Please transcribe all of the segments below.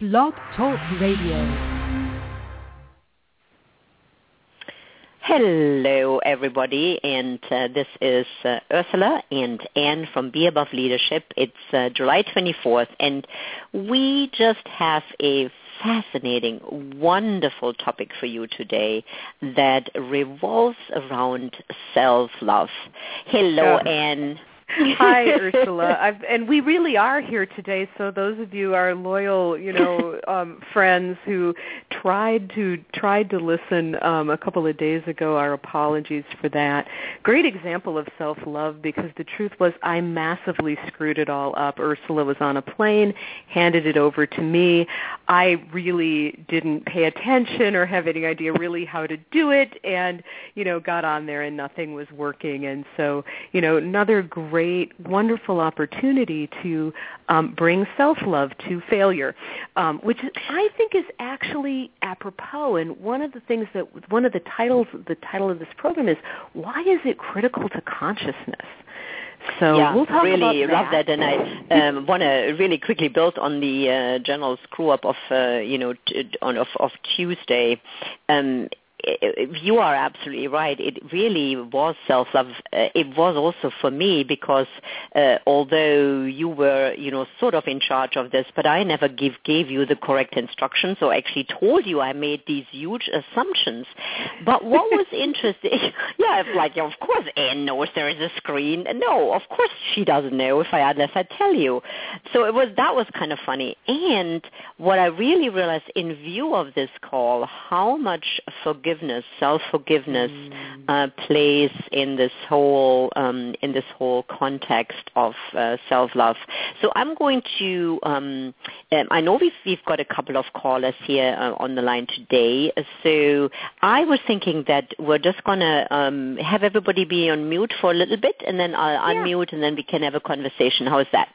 Blog Talk Radio. Hello, everybody, and uh, this is uh, Ursula and Anne from Be Above Leadership. It's uh, July 24th, and we just have a fascinating, wonderful topic for you today that revolves around self-love. Hello, Anne. Hi, Ursula. I've, and we really are here today. So those of you our loyal, you know, um, friends who tried to tried to listen um, a couple of days ago, our apologies for that. Great example of self-love because the truth was I massively screwed it all up. Ursula was on a plane, handed it over to me. I really didn't pay attention or have any idea really how to do it, and you know, got on there and nothing was working. And so, you know, another great great, wonderful opportunity to um, bring self-love to failure, um, which I think is actually apropos. And one of the things that one of the titles, the title of this program is "Why is it critical to consciousness?" So yeah, we'll talk really about love that, and I um, want to really quickly build on the uh, general screw up of uh, you know t- on of, of Tuesday. Um, you are absolutely right. It really was self-love. Uh, it was also for me because uh, although you were, you know, sort of in charge of this, but I never give, gave you the correct instructions or actually told you I made these huge assumptions. But what was interesting, yeah, like of course Anne knows there is a screen. No, of course she doesn't know if I unless I tell you. So it was that was kind of funny. And what I really realized in view of this call, how much forgiveness forgiveness, self-forgiveness mm. uh, plays in this whole um, in this whole context of uh, self-love. So I'm going to. Um, um, I know we've we've got a couple of callers here uh, on the line today. So I was thinking that we're just going to um, have everybody be on mute for a little bit, and then I'll yeah. unmute, and then we can have a conversation. How is that?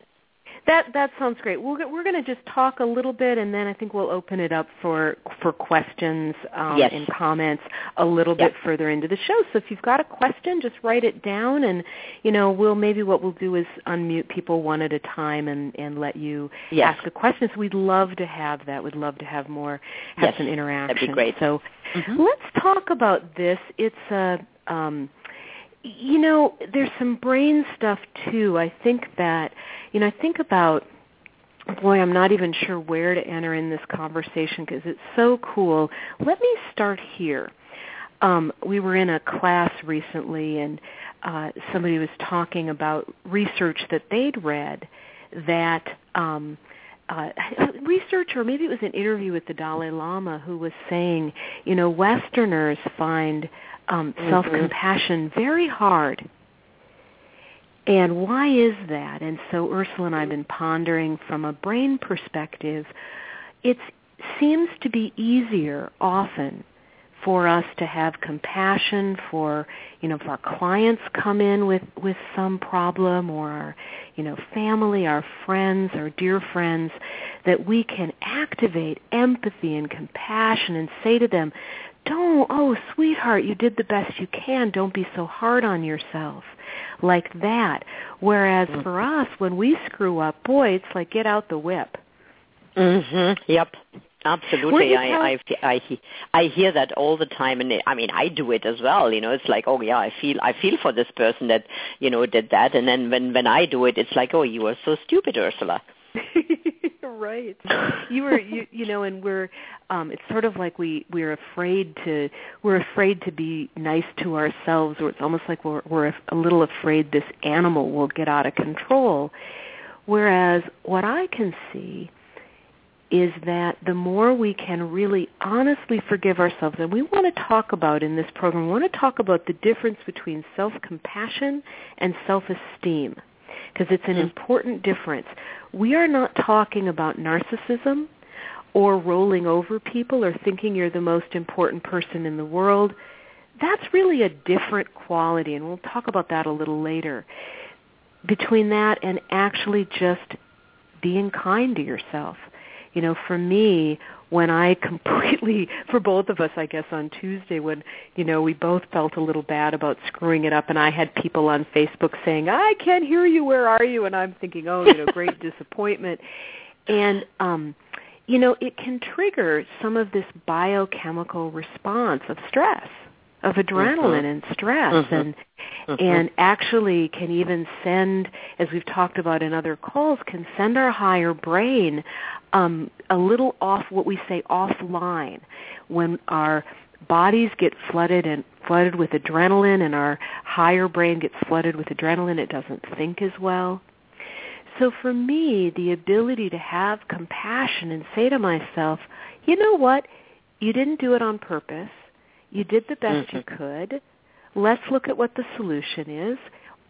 That that sounds great. We're we're going to just talk a little bit, and then I think we'll open it up for for questions um, yes. and comments a little bit further into the show. So if you've got a question, just write it down, and you know we'll maybe what we'll do is unmute people one at a time and and let you yes. ask a question. So we'd love to have that. We'd love to have more have some interaction. That'd be great. So mm-hmm. let's talk about this. It's a um, you know, there's some brain stuff too. I think that, you know, I think about, boy, I'm not even sure where to enter in this conversation because it's so cool. Let me start here. Um, we were in a class recently and uh, somebody was talking about research that they'd read that um, uh, research or maybe it was an interview with the Dalai Lama who was saying, you know, Westerners find um, mm-hmm. self-compassion very hard. And why is that? And so Ursula and I have been pondering from a brain perspective, it seems to be easier often for us to have compassion for, you know, if our clients come in with, with some problem or our, you know, family, our friends, our dear friends, that we can activate empathy and compassion and say to them, don't, oh, sweetheart, you did the best you can. Don't be so hard on yourself. Like that. Whereas mm-hmm. for us, when we screw up, boy, it's like get out the whip. Mhm. Yep. Absolutely, I, I I I hear that all the time, and I mean I do it as well. You know, it's like, oh yeah, I feel I feel for this person that you know did that, and then when when I do it, it's like, oh, you were so stupid, Ursula. right. You were you you know, and we're um it's sort of like we we're afraid to we're afraid to be nice to ourselves or it's almost like we're we're a little afraid this animal will get out of control. Whereas what I can see is that the more we can really honestly forgive ourselves, and we want to talk about in this program, we want to talk about the difference between self-compassion and self-esteem because it's an mm. important difference. We are not talking about narcissism or rolling over people or thinking you're the most important person in the world. That's really a different quality, and we'll talk about that a little later. Between that and actually just being kind to yourself. You know, for me, when I completely, for both of us, I guess on Tuesday, when you know we both felt a little bad about screwing it up, and I had people on Facebook saying, "I can't hear you. Where are you?" And I'm thinking, "Oh, you know, great disappointment." And um, you know, it can trigger some of this biochemical response of stress, of adrenaline mm-hmm. and stress mm-hmm. and mm-hmm. and actually can even send as we've talked about in other calls can send our higher brain um, a little off what we say offline when our bodies get flooded and flooded with adrenaline and our higher brain gets flooded with adrenaline it doesn't think as well so for me, the ability to have compassion and say to myself, you know what? You didn't do it on purpose. You did the best mm-hmm. you could. Let's look at what the solution is.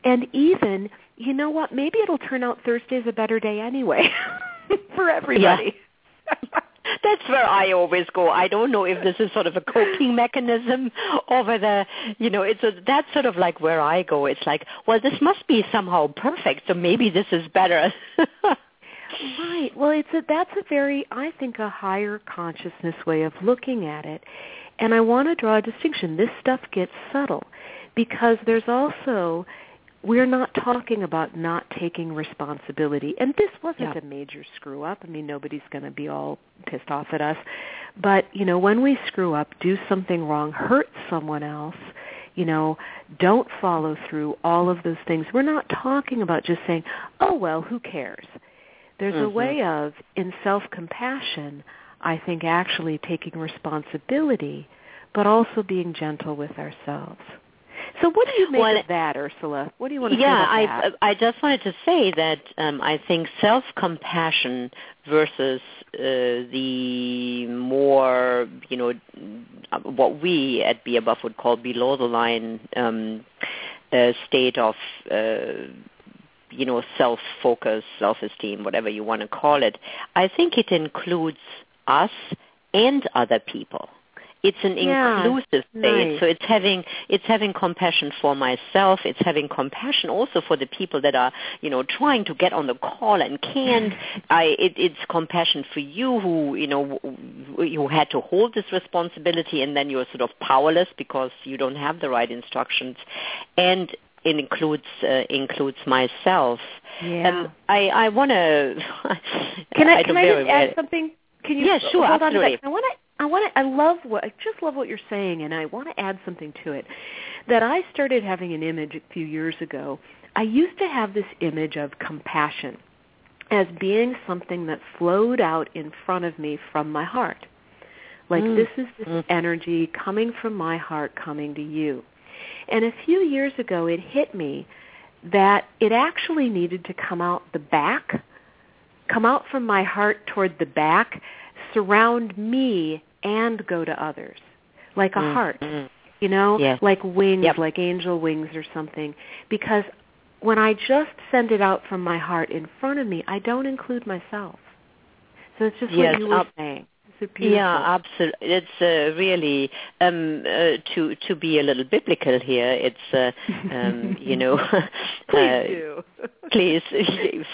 And even, you know what? Maybe it'll turn out Thursday's a better day anyway for everybody. Yeah. that's where I always go. I don't know if this is sort of a coping mechanism or whether, you know, it's a, that's sort of like where I go. It's like, well, this must be somehow perfect, so maybe this is better. right. Well, it's a, that's a very, I think, a higher consciousness way of looking at it. And I want to draw a distinction. This stuff gets subtle because there's also we're not talking about not taking responsibility. And this wasn't yeah. a major screw up. I mean, nobody's going to be all pissed off at us. But, you know, when we screw up, do something wrong, hurt someone else, you know, don't follow through, all of those things. We're not talking about just saying, oh, well, who cares? There's mm-hmm. a way of, in self-compassion, I think actually taking responsibility, but also being gentle with ourselves. So what do you make well, of that, Ursula? What do you want to yeah, say about I? I just wanted to say that um, I think self-compassion versus uh, the more, you know, what we at Be Above would call below the line um, uh, state of, uh, you know, self-focus, self-esteem, whatever you want to call it. I think it includes us and other people it's an yeah, inclusive nice. so it's having it's having compassion for myself it's having compassion also for the people that are you know trying to get on the call and can't i it, it's compassion for you who you know you had to hold this responsibility and then you're sort of powerless because you don't have the right instructions and it includes uh, includes myself. Yeah. Um, I I want to. can I, I can I just add something? Can you? Yeah, sure, hold absolutely. On I want to I want to. I love what I just love what you're saying, and I want to add something to it. That I started having an image a few years ago. I used to have this image of compassion as being something that flowed out in front of me from my heart. Like mm. this is this mm. energy coming from my heart coming to you. And a few years ago it hit me that it actually needed to come out the back, come out from my heart toward the back surround me and go to others, like a mm-hmm. heart, you know, yes. like wings, yep. like angel wings or something. Because when I just send it out from my heart in front of me, I don't include myself. So it's just yes, what you were up, saying. Yeah, absolutely. It's uh, really um, uh, to to be a little biblical here. It's uh, um, you know, please uh, do. please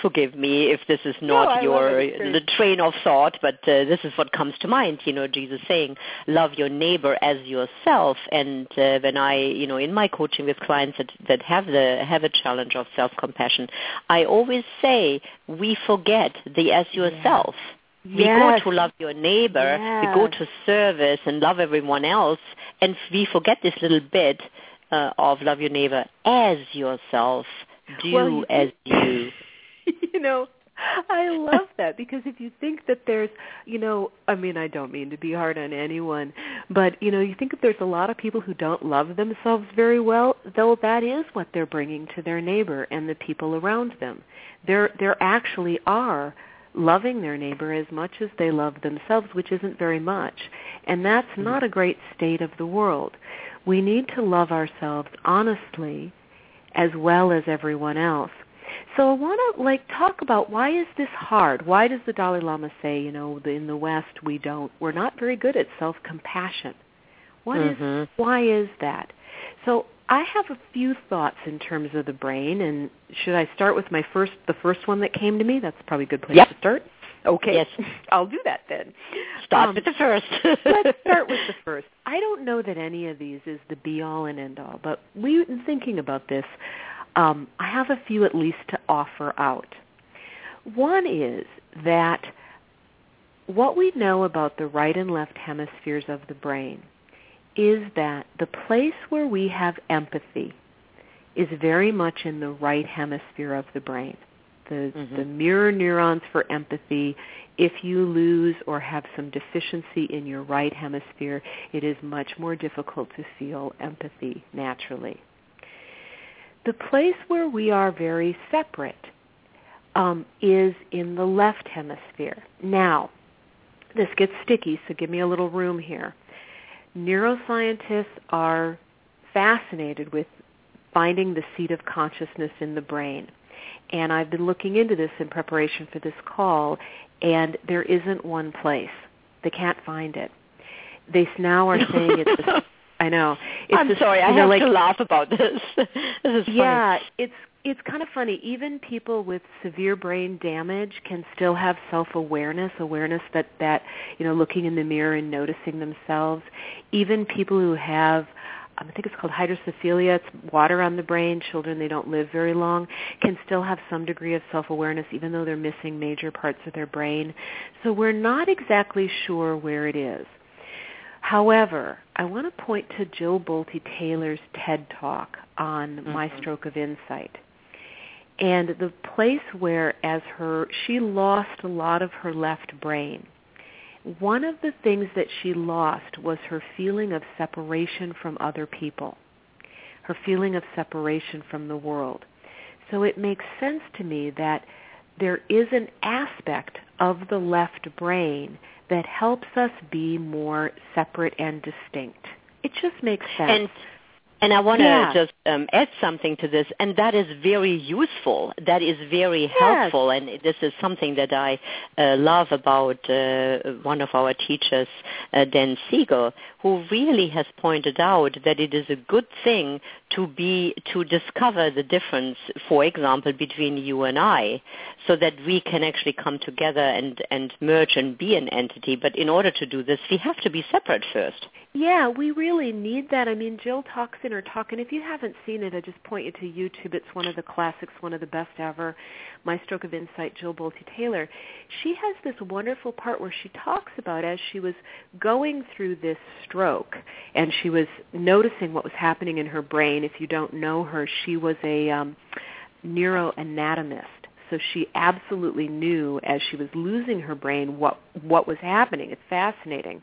forgive me if this is not no, your the train of thought, but uh, this is what comes to mind. You know, Jesus saying, "Love your neighbor as yourself." And uh, when I, you know, in my coaching with clients that that have the have a challenge of self compassion, I always say we forget the as yourself. Yeah we yes. go to love your neighbor, yes. we go to service and love everyone else, and we forget this little bit uh, of love your neighbor as yourself. Do well, as you. you know, I love that because if you think that there's, you know, I mean, I don't mean to be hard on anyone, but you know, you think if there's a lot of people who don't love themselves very well, though that is what they're bringing to their neighbor and the people around them. There, there actually are loving their neighbor as much as they love themselves, which isn't very much. And that's mm-hmm. not a great state of the world. We need to love ourselves honestly as well as everyone else. So I want to like talk about why is this hard? Why does the Dalai Lama say, you know, in the West we don't we're not very good at self-compassion. What mm-hmm. is why is that? So I have a few thoughts in terms of the brain, and should I start with my first, the first one that came to me? That's probably a good place yep. to start. Okay, yes. I'll do that then. Start um, with the first. let's start with the first. I don't know that any of these is the be-all and end-all, but we, in thinking about this, um, I have a few at least to offer out. One is that what we know about the right and left hemispheres of the brain is that the place where we have empathy is very much in the right hemisphere of the brain. The, mm-hmm. the mirror neurons for empathy, if you lose or have some deficiency in your right hemisphere, it is much more difficult to feel empathy naturally. The place where we are very separate um, is in the left hemisphere. Now, this gets sticky, so give me a little room here. Neuroscientists are fascinated with finding the seat of consciousness in the brain. And I've been looking into this in preparation for this call, and there isn't one place. They can't find it. They now are saying it's. A, I know. It's I'm a, sorry. I know, have like, to laugh about this. this is funny. Yeah, it's it's kind of funny. Even people with severe brain damage can still have self-awareness, awareness that that you know, looking in the mirror and noticing themselves. Even people who have I think it's called hydrocephalia. It's water on the brain. Children, they don't live very long, can still have some degree of self-awareness even though they're missing major parts of their brain. So we're not exactly sure where it is. However, I want to point to Jill Bolte Taylor's TED Talk on mm-hmm. My Stroke of Insight and the place where as her she lost a lot of her left brain one of the things that she lost was her feeling of separation from other people her feeling of separation from the world so it makes sense to me that there is an aspect of the left brain that helps us be more separate and distinct. It just makes sense. and and I want to yeah. just um, add something to this, and that is very useful. That is very yes. helpful, and this is something that I uh, love about uh, one of our teachers, uh, Dan Siegel, who really has pointed out that it is a good thing to be to discover the difference, for example, between you and I, so that we can actually come together and and merge and be an entity. But in order to do this, we have to be separate first. Yeah, we really need that. I mean, Jill talks in her talk, and if you haven't seen it, I just point you to YouTube. It's one of the classics, one of the best ever. My Stroke of Insight, Jill Bolte Taylor. She has this wonderful part where she talks about as she was going through this stroke, and she was noticing what was happening in her brain. If you don't know her, she was a um, neuroanatomist so she absolutely knew as she was losing her brain what what was happening. It's fascinating.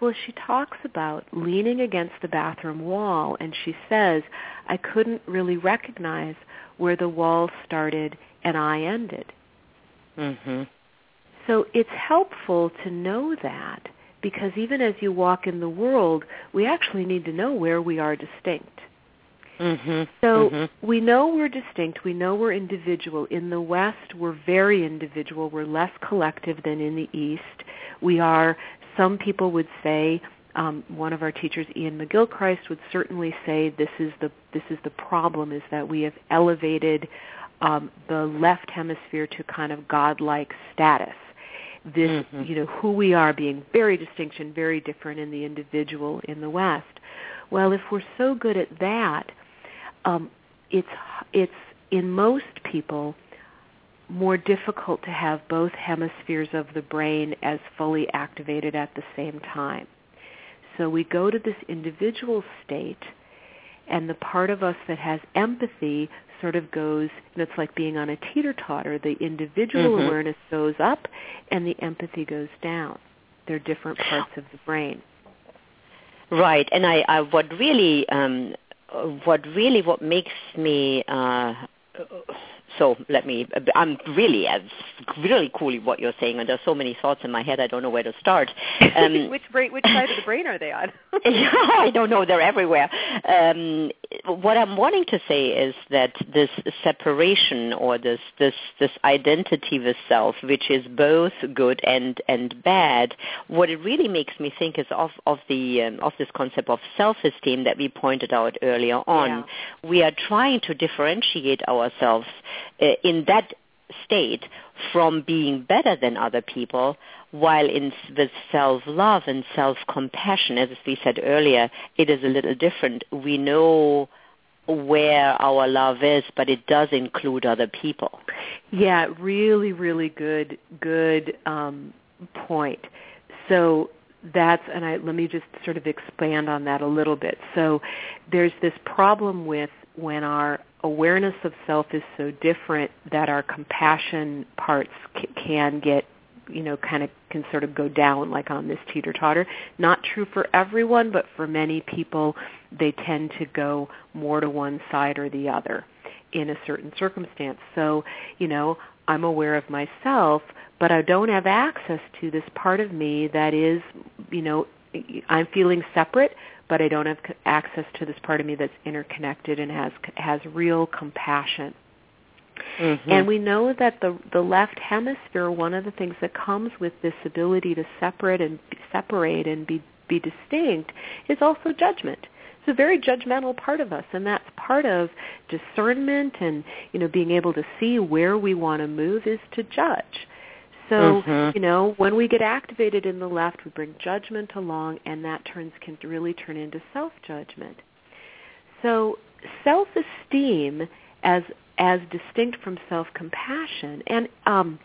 Well, she talks about leaning against the bathroom wall, and she says, I couldn't really recognize where the wall started and I ended. Mm-hmm. So it's helpful to know that because even as you walk in the world, we actually need to know where we are distinct. Mm-hmm. So mm-hmm. we know we're distinct. We know we're individual. In the West, we're very individual. We're less collective than in the East. We are some people would say um, one of our teachers, Iain McGilchrist, would certainly say this is the this is the problem is that we have elevated um, the left hemisphere to kind of godlike status. This, mm-hmm. you know, who we are being very distinct and very different in the individual in the West. Well, if we're so good at that, um, it's it's in most people more difficult to have both hemispheres of the brain as fully activated at the same time. So we go to this individual state, and the part of us that has empathy sort of goes, and it's like being on a teeter-totter. The individual mm-hmm. awareness goes up, and the empathy goes down. They're different parts of the brain. Right, and I, I what really, um, what really, what makes me uh, so let me i'm really really cool what you're saying and there's so many thoughts in my head i don't know where to start. Um, which brain which side of the brain are they on? I don't know they're everywhere. Um, what i'm wanting to say is that this separation or this this this identity with self which is both good and and bad what it really makes me think is of of the um, of this concept of self esteem that we pointed out earlier on. Yeah. we are trying to differentiate ourselves in that state from being better than other people while in with self-love and self-compassion as we said earlier it is a little different we know where our love is but it does include other people yeah really really good good um point. So that's and I let me just sort of expand on that a little bit. So there's this problem with when our awareness of self is so different that our compassion parts c- can get you know kind of can sort of go down like on this teeter totter not true for everyone but for many people they tend to go more to one side or the other in a certain circumstance. So you know i'm aware of myself but i don't have access to this part of me that is you know i'm feeling separate but i don't have access to this part of me that's interconnected and has has real compassion Mm-hmm. And we know that the the left hemisphere, one of the things that comes with this ability to separate and separate and be be distinct, is also judgment. It's a very judgmental part of us, and that's part of discernment and you know being able to see where we want to move is to judge. So, mm-hmm. you know, when we get activated in the left, we bring judgment along, and that turns can really turn into self-judgment. So, self-esteem as as distinct from self-compassion. And um,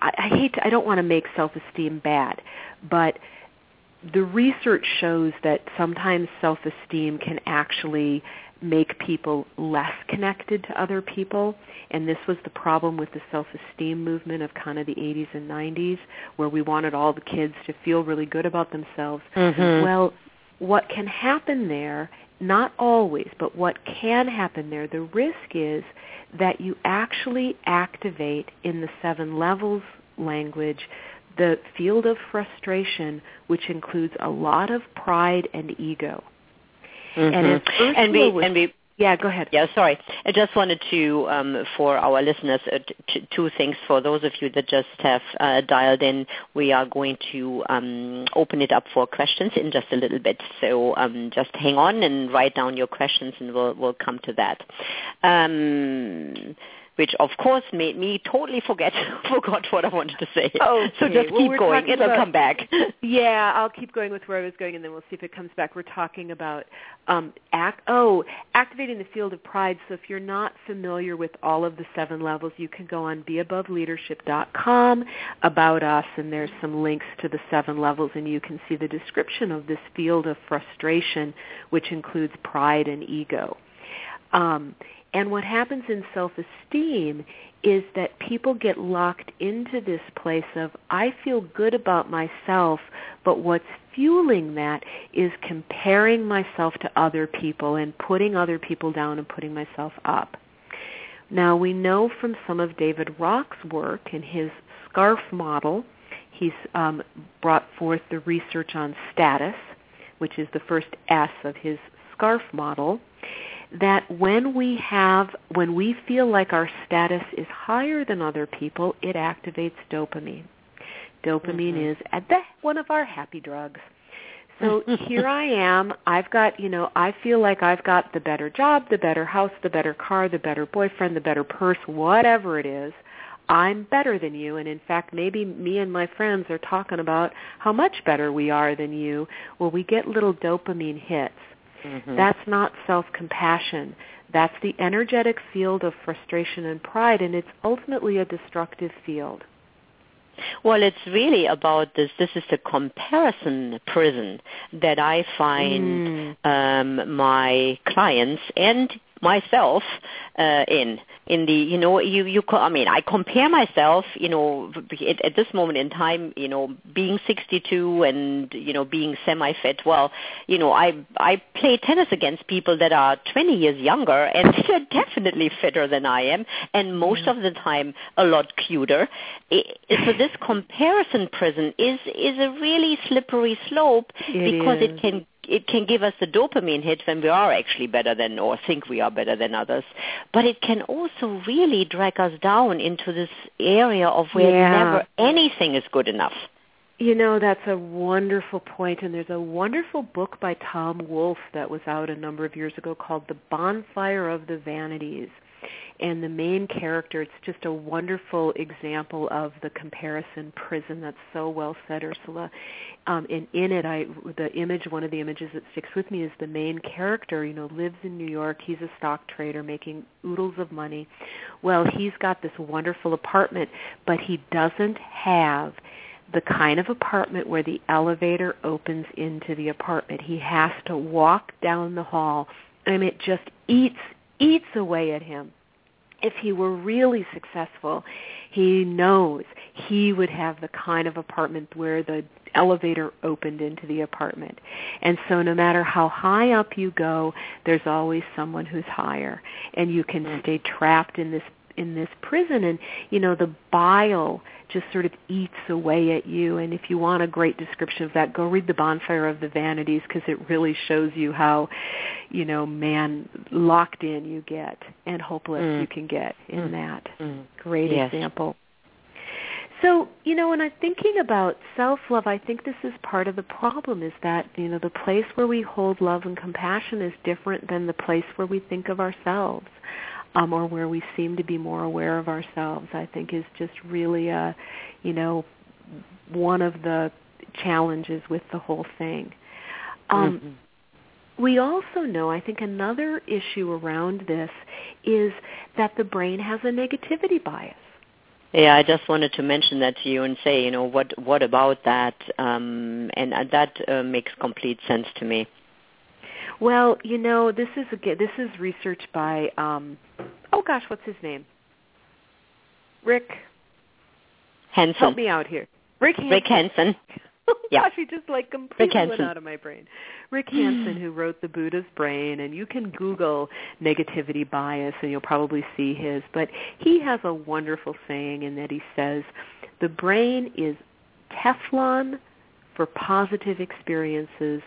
I, I hate to, I don't want to make self-esteem bad, but the research shows that sometimes self-esteem can actually make people less connected to other people. And this was the problem with the self-esteem movement of kind of the 80s and 90s, where we wanted all the kids to feel really good about themselves. Mm-hmm. Well, what can happen there not always, but what can happen there, the risk is that you actually activate in the seven levels language the field of frustration, which includes a lot of pride and ego. Mm-hmm. And, and, we, was, and we yeah, go ahead. Yeah, sorry. I just wanted to, um, for our listeners, uh, t- two things. For those of you that just have uh, dialed in, we are going to um, open it up for questions in just a little bit. So um, just hang on and write down your questions, and we'll we'll come to that. Which of course made me totally forget forgot what I wanted to say. Okay. So just well, keep going; it'll about, come back. yeah, I'll keep going with where I was going, and then we'll see if it comes back. We're talking about um, act. Oh, activating the field of pride. So if you're not familiar with all of the seven levels, you can go on beaboveleadership.com about us, and there's some links to the seven levels, and you can see the description of this field of frustration, which includes pride and ego. Um, and what happens in self-esteem is that people get locked into this place of, I feel good about myself, but what's fueling that is comparing myself to other people and putting other people down and putting myself up. Now we know from some of David Rock's work in his SCARF model, he's um, brought forth the research on status, which is the first S of his SCARF model, that when we have when we feel like our status is higher than other people, it activates dopamine. Dopamine mm-hmm. is at the, one of our happy drugs. So here I am. I've got, you know, I feel like I've got the better job, the better house, the better car, the better boyfriend, the better purse, whatever it is. I'm better than you and in fact maybe me and my friends are talking about how much better we are than you. Well, we get little dopamine hits. Mm-hmm. That's not self-compassion. That's the energetic field of frustration and pride, and it's ultimately a destructive field. Well, it's really about this. This is the comparison prison that I find mm. um, my clients and myself uh, in in the you know you you I mean I compare myself you know at, at this moment in time you know being 62 and you know being semi fit well you know I I play tennis against people that are 20 years younger and they're definitely fitter than I am and most of the time a lot cuter it, so this comparison prison is is a really slippery slope it because is. it can it can give us the dopamine hit when we are actually better than or think we are better than others. But it can also really drag us down into this area of where yeah. never anything is good enough. You know, that's a wonderful point, and there's a wonderful book by Tom Wolfe that was out a number of years ago called The Bonfire of the Vanities and the main character it's just a wonderful example of the comparison prison that's so well said ursula um and in it i the image one of the images that sticks with me is the main character you know lives in new york he's a stock trader making oodles of money well he's got this wonderful apartment but he doesn't have the kind of apartment where the elevator opens into the apartment. He has to walk down the hall and it just eats eats away at him. If he were really successful, he knows he would have the kind of apartment where the elevator opened into the apartment. And so no matter how high up you go, there's always someone who's higher and you can mm. stay trapped in this in this prison and you know the bile just sort of eats away at you and if you want a great description of that go read the bonfire of the vanities because it really shows you how you know man locked in you get and hopeless mm. you can get in mm. that mm. great yes. example so, you know, when I'm thinking about self-love, I think this is part of the problem is that, you know, the place where we hold love and compassion is different than the place where we think of ourselves um, or where we seem to be more aware of ourselves. I think is just really a, you know, one of the challenges with the whole thing. Um, mm-hmm. We also know, I think another issue around this is that the brain has a negativity bias. Yeah, I just wanted to mention that to you and say, you know, what what about that? Um, and uh, that uh, makes complete sense to me. Well, you know, this is again, this is research by um, oh gosh, what's his name? Rick Hanson. Help me out here. Rick. Rick Hanson. oh yeah. gosh, he just like completely went out of my brain. Rick Hanson, who wrote The Buddha's Brain, and you can Google negativity bias and you'll probably see his. But he has a wonderful saying in that he says, the brain is Teflon for positive experiences,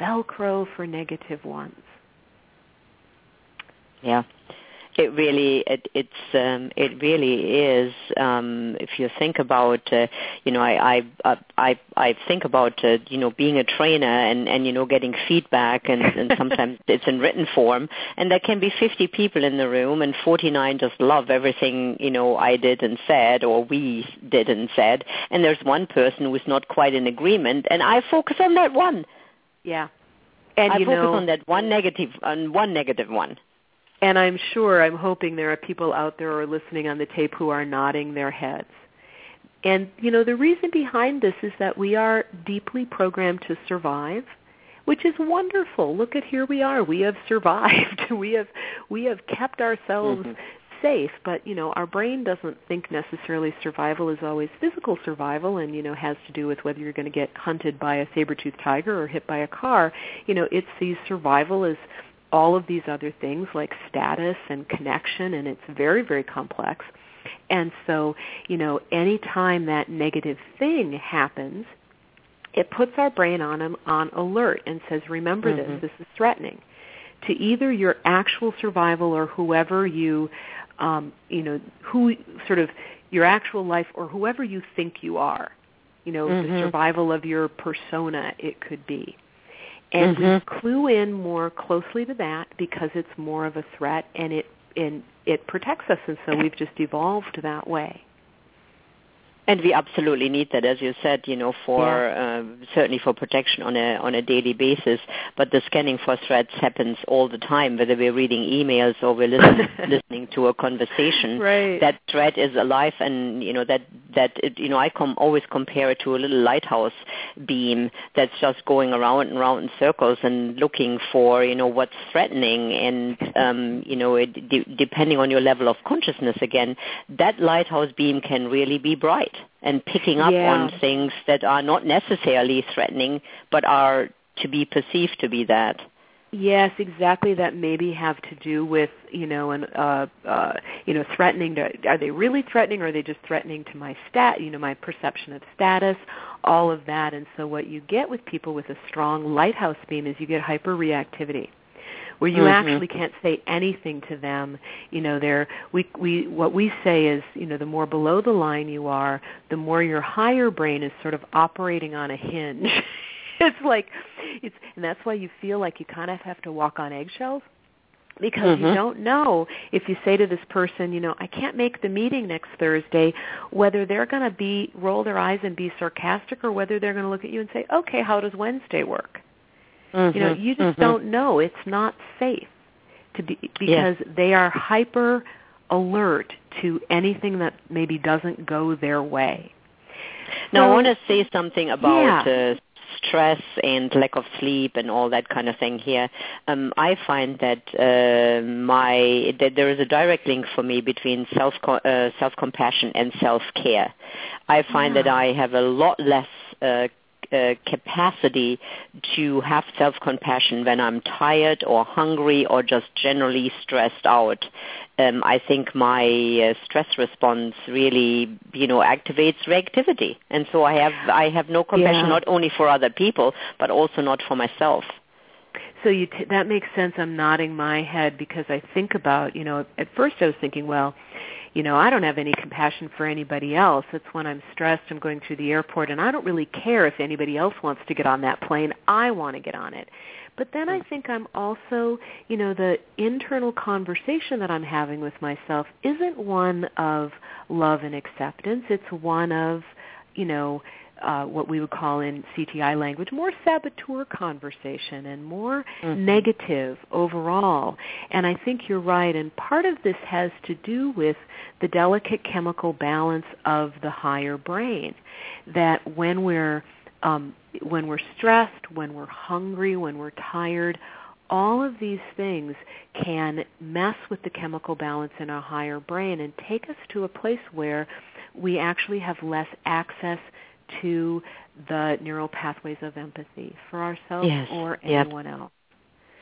Velcro for negative ones. Yeah. It really it it's um it really is um if you think about uh, you know i i i i think about uh, you know being a trainer and and you know getting feedback and and sometimes it's in written form. And there can be 50 people in the room and 49 just love everything you know i did and said or we did and said. And there's one person who's not quite in agreement. And i focus on that one yeah and I focus know, on that one negative on one negative one and I'm sure, I'm hoping there are people out there who are listening on the tape who are nodding their heads. And, you know, the reason behind this is that we are deeply programmed to survive, which is wonderful. Look at here we are. We have survived. we have we have kept ourselves mm-hmm. Safe, but you know, our brain doesn't think necessarily survival is always physical survival and you know has to do with whether you're going to get hunted by a saber-toothed tiger or hit by a car. You know, it sees survival as all of these other things like status and connection, and it's very, very complex. And so, you know, any time that negative thing happens, it puts our brain on on alert and says, "Remember mm-hmm. this. This is threatening." To either your actual survival or whoever you, um, you know, who sort of your actual life or whoever you think you are. You know, mm-hmm. the survival of your persona. It could be. And mm-hmm. we clue in more closely to that because it's more of a threat and it and it protects us and so we've just evolved that way. And we absolutely need that, as you said, you know, for yeah. uh, certainly for protection on a on a daily basis. But the scanning for threats happens all the time, whether we're reading emails or we're listening, listening to a conversation. Right. That threat is alive, and you know that that it, you know I com- always compare it to a little lighthouse beam that's just going around and around in circles and looking for you know what's threatening, and um, you know it, de- depending on your level of consciousness, again, that lighthouse beam can really be bright and picking up yeah. on things that are not necessarily threatening but are to be perceived to be that. Yes, exactly. That maybe have to do with you know, and uh, uh, you know, threatening to. Are they really threatening, or are they just threatening to my stat? You know, my perception of status, all of that. And so, what you get with people with a strong lighthouse beam is you get hyperreactivity where you mm-hmm. actually can't say anything to them. You know, they're we we what we say is, you know, the more below the line you are, the more your higher brain is sort of operating on a hinge. it's like it's and that's why you feel like you kind of have to walk on eggshells because mm-hmm. you don't know if you say to this person, you know, I can't make the meeting next Thursday, whether they're going to be roll their eyes and be sarcastic or whether they're going to look at you and say, "Okay, how does Wednesday work?" Mm-hmm, you know, you just mm-hmm. don't know. It's not safe to be because yeah. they are hyper alert to anything that maybe doesn't go their way. Now, I want to say something about Yeah. uh, stress and lack of sleep and all that kind of thing here. Um, I find that uh, my that there is a direct link for me between self uh, self compassion and self care. I find that I have a lot less. Uh, capacity to have self-compassion when I'm tired or hungry or just generally stressed out. Um, I think my uh, stress response really, you know, activates reactivity, and so I have I have no compassion Yeah. not only for other people but also not for myself. So you t- that makes sense. I'm nodding my head because I think about, you know, at first I was thinking, well, you know, I don't have any compassion for anybody else. It's when I'm stressed, I'm going through the airport, and I don't really care if anybody else wants to get on that plane. I want to get on it. But then I hmm. think I'm also, you know, the internal conversation that I'm having with myself isn't one of love and acceptance. It's one of, you know, uh, what we would call in CTI language more saboteur conversation and more Mhm. negative overall. And I think you're right. And part of this has to do with the delicate chemical balance of the higher brain. That when we're um, when we're stressed, when we're hungry, when we're tired, all of these things can mess with the chemical balance in our higher brain and take us to a place where we actually have less access to the neural pathways of empathy for ourselves Yes. or Yep. anyone else.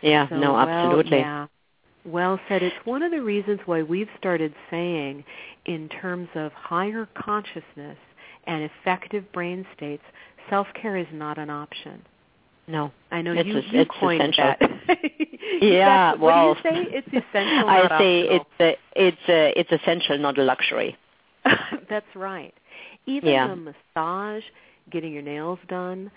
Yeah, So, no, well, absolutely. yeah. Well said. It's one of the reasons why we've started saying in terms of higher consciousness and effective brain states, self-care is not an option. No. I know It's you, es- you it's coined essential. that. Yeah, well, what do you say? It's essential, I not say optional. it's a, it's a, it's essential, not a luxury. That's right. Even Yeah. the massage, getting your nails done,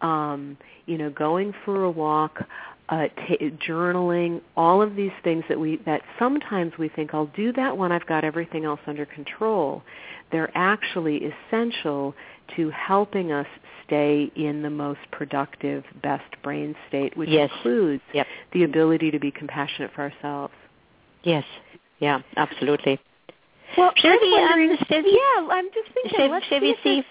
um, you know, going for a walk, uh, t- journaling, all of these things that we that sometimes we think I'll do that when I've got everything else under control. They're actually essential to helping us stay in the most productive, best brain state, which Yes. includes Yep. the ability to be compassionate for ourselves. Yes. Yeah, absolutely. Well, Shall I'm we, um, wondering- yeah, I'm just thinking. Shall, let's shall see if there's-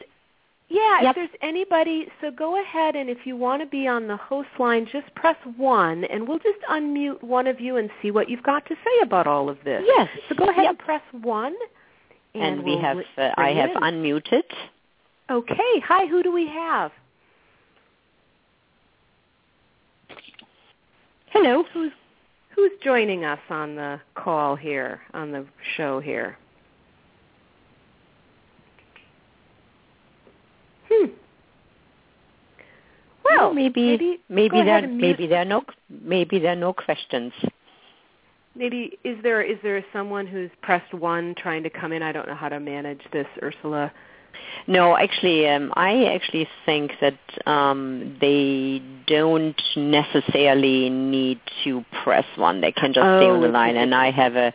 Yeah, Yep. if there's anybody, so go ahead and if you want to be on the host line, just press 1 and we'll just unmute one of you and see what you've got to say about all of this. Yes. So go ahead Yep. and press 1. And, And, we we'll have, uh, I have in. unmuted. Okay. Hi, who do we have? Hello. Who's who's joining us on the call here, on the show here? Hmm. Well, maybe maybe, maybe there maybe there are no maybe there are no questions. Maybe is there is there someone who's pressed one trying to come in? I don't know how to manage this, Ursula. No, actually, um, I actually think that um, they don't necessarily need to press one. They can just stay Oh, on the line, just- and I have a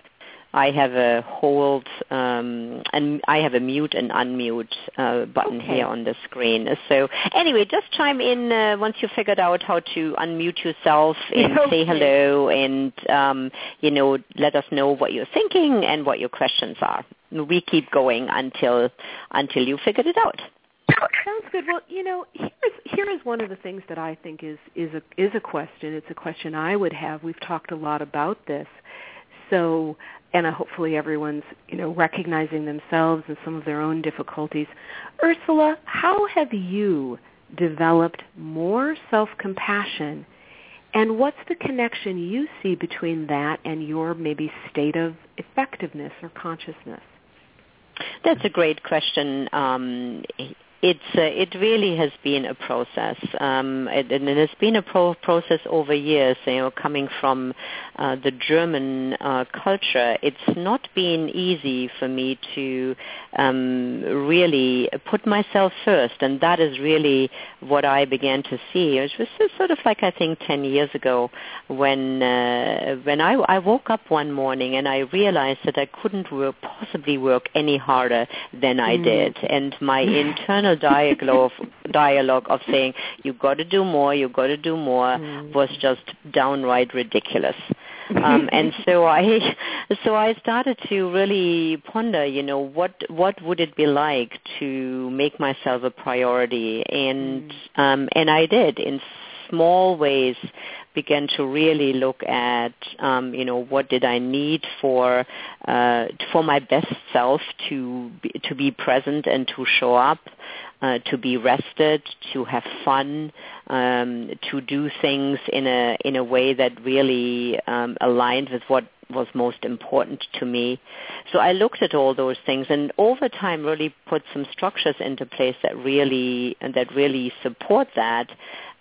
I have a hold um, and I have a mute and unmute uh, button Okay. here on the screen. So anyway, just chime in uh, once you've figured out how to unmute yourself and Okay. say hello, and um, you know let us know what you're thinking and what your questions are. We keep going until until you figured it out. Sounds good. Well, you know, here's here is one of the things that I think is is a is a question. It's a question I would have. We've talked a lot about this. So, and uh, hopefully everyone's, you know, recognizing themselves and some of their own difficulties. Ursula, how have you developed more self-compassion and what's the connection you see between that and your maybe state of effectiveness or consciousness? That's a great question. Um, it's uh, it really has been a process, um, it, and it has been a pro- process over years. You know, coming from uh, the German uh, culture, it's not been easy for me to um, really put myself first, and that is really what I began to see. It was just sort of like I think ten years ago when uh, when I, I woke up one morning and I realized that I couldn't work, possibly work any harder than I Mm. did, and my internal internal dialogue dialogue of saying you got to do more, you got to do more Mm. was just downright ridiculous. um, and so I, so I started to really ponder, you know, what what would it be like to make myself a priority, and um, and I did in small ways began to really look at um, you know what did I need for uh, for my best self to be, to be present and to show up, uh, to be rested, to have fun, um, to do things in a in a way that really um, aligned with what was most important to me. So I looked at all those things and over time really put some structures into place that really that really support that.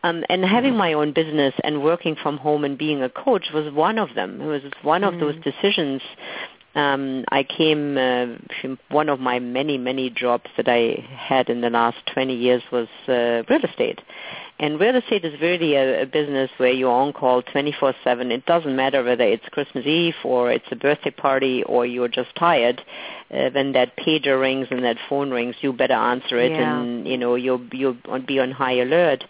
Um, and having my own business and working from home and being a coach was one of them. It was one of those decisions. Um, I came uh, from one of my many many jobs that I had in the last 20 years was uh, real estate. And real estate is really a, a business where you're on call 24/7. It doesn't matter whether it's Christmas Eve or it's a birthday party or you're just tired. Uh, when that pager rings and that phone rings, you better answer it, Yeah. and you know you'll you'll be on high alert.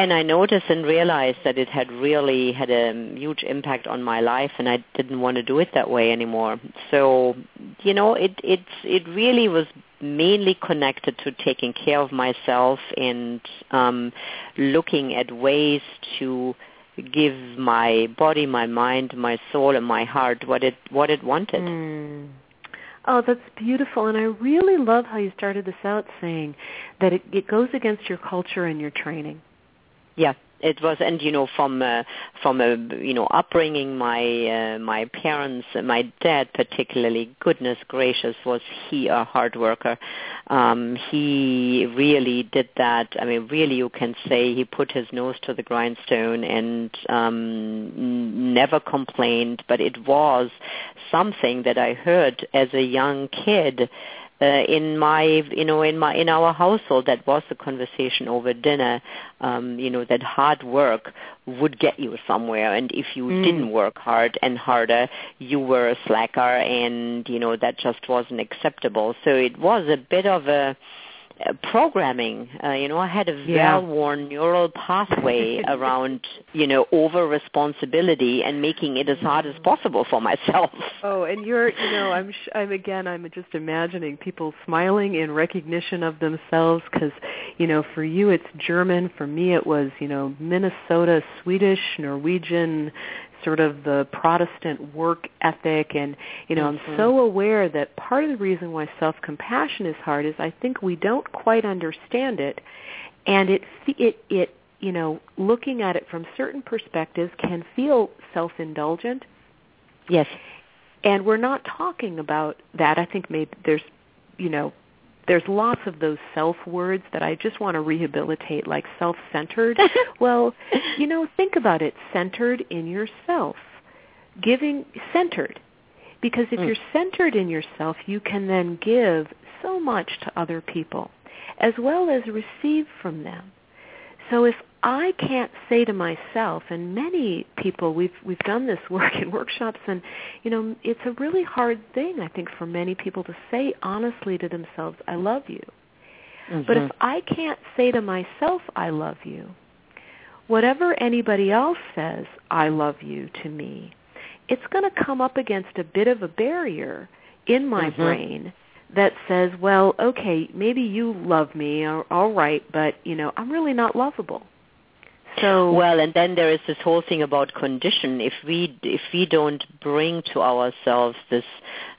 And I noticed and realized that it had really had a huge impact on my life, and I didn't want to do it that way anymore. So, you know, it it it really was mainly connected to taking care of myself and um, looking at ways to give my body, my mind, my soul, and my heart what it what it wanted. Mm. Oh, that's beautiful. And I really love how you started this out saying that it, it goes against your culture and your training. Yeah, it was, and you know, from uh, from a you know upbringing, my uh, my parents, my dad particularly, goodness gracious, was he a hard worker. Um, he really did that. I mean, really, you can say he put his nose to the grindstone and um, never complained. But it was something that I heard as a young kid uh, in my you know in my in our household that was the conversation over dinner um you know that hard work would get you somewhere and if you Mm. didn't work hard and harder you were a slacker and you know that just wasn't acceptable so it was a bit of a programming uh, you know i had a Yeah. well-worn neural pathway around you know over responsibility and making it as hard as possible for myself Oh, and you're, you know, I'm, sh- I'm again, I'm just imagining people smiling in recognition of themselves because, you know, for you it's German, for me it was, you know, Minnesota, Swedish, Norwegian, sort of the Protestant work ethic, and you know, I'm mm-hmm. so aware that part of the reason why self-compassion is hard is I think we don't quite understand it, and it it it you know, looking at it from certain perspectives can feel self-indulgent. Yes. And we're not talking about that. I think maybe there's, you know, there's lots of those self words that I just want to rehabilitate, like self-centered. well, you know, think about it: centered in yourself, giving centered, because if Mm. you're centered in yourself, you can then give so much to other people, as well as receive from them. So if I can't say to myself, and many people we've we've done this work in workshops, and you know it's a really hard thing I think for many people to say honestly to themselves, "I love you." But if I can't say to myself, "I love you," whatever anybody else says, "I love you" to me, it's going to come up against a bit of a barrier in my Mhm. brain that says, well, okay, maybe you love me, or, all right, but you know, I'm really not lovable. So Well, and then there is this whole thing about condition. If we if we don't bring to ourselves this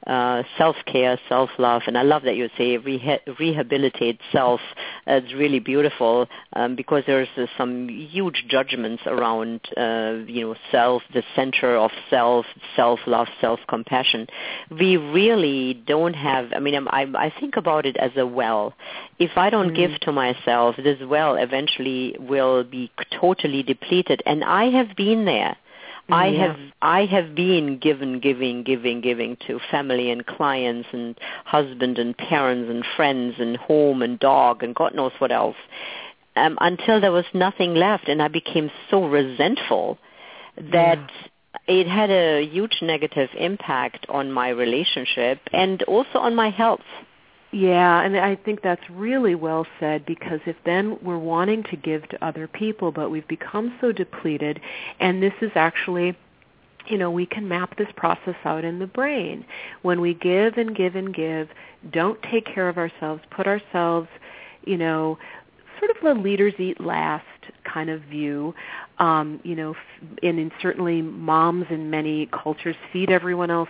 uh, self care, self love, and I love that you say reha- rehabilitate self. It's really beautiful um, because there's uh, some huge judgments around uh, you know self, the center of self, self love, self compassion. We really don't have. I mean, I'm, I I think about it as a well. If I don't give to myself, this well eventually will be totally depleted, and I have been there. I Yeah. have I have been given, giving, giving, giving to family and clients and husband and parents and friends and home and dog and God knows what else, um, until there was nothing left, and I became so resentful that it had a huge negative impact on my relationship and also on my health. Yeah, and I think that's really well said because if then we're wanting to give to other people, but we've become so depleted, and this is actually you know, we can map this process out in the brain. When we give and give and give, don't take care of ourselves, put ourselves, you know, sort of the leaders eat last kind of view. Um, you know, and, and certainly moms in many cultures feed everyone else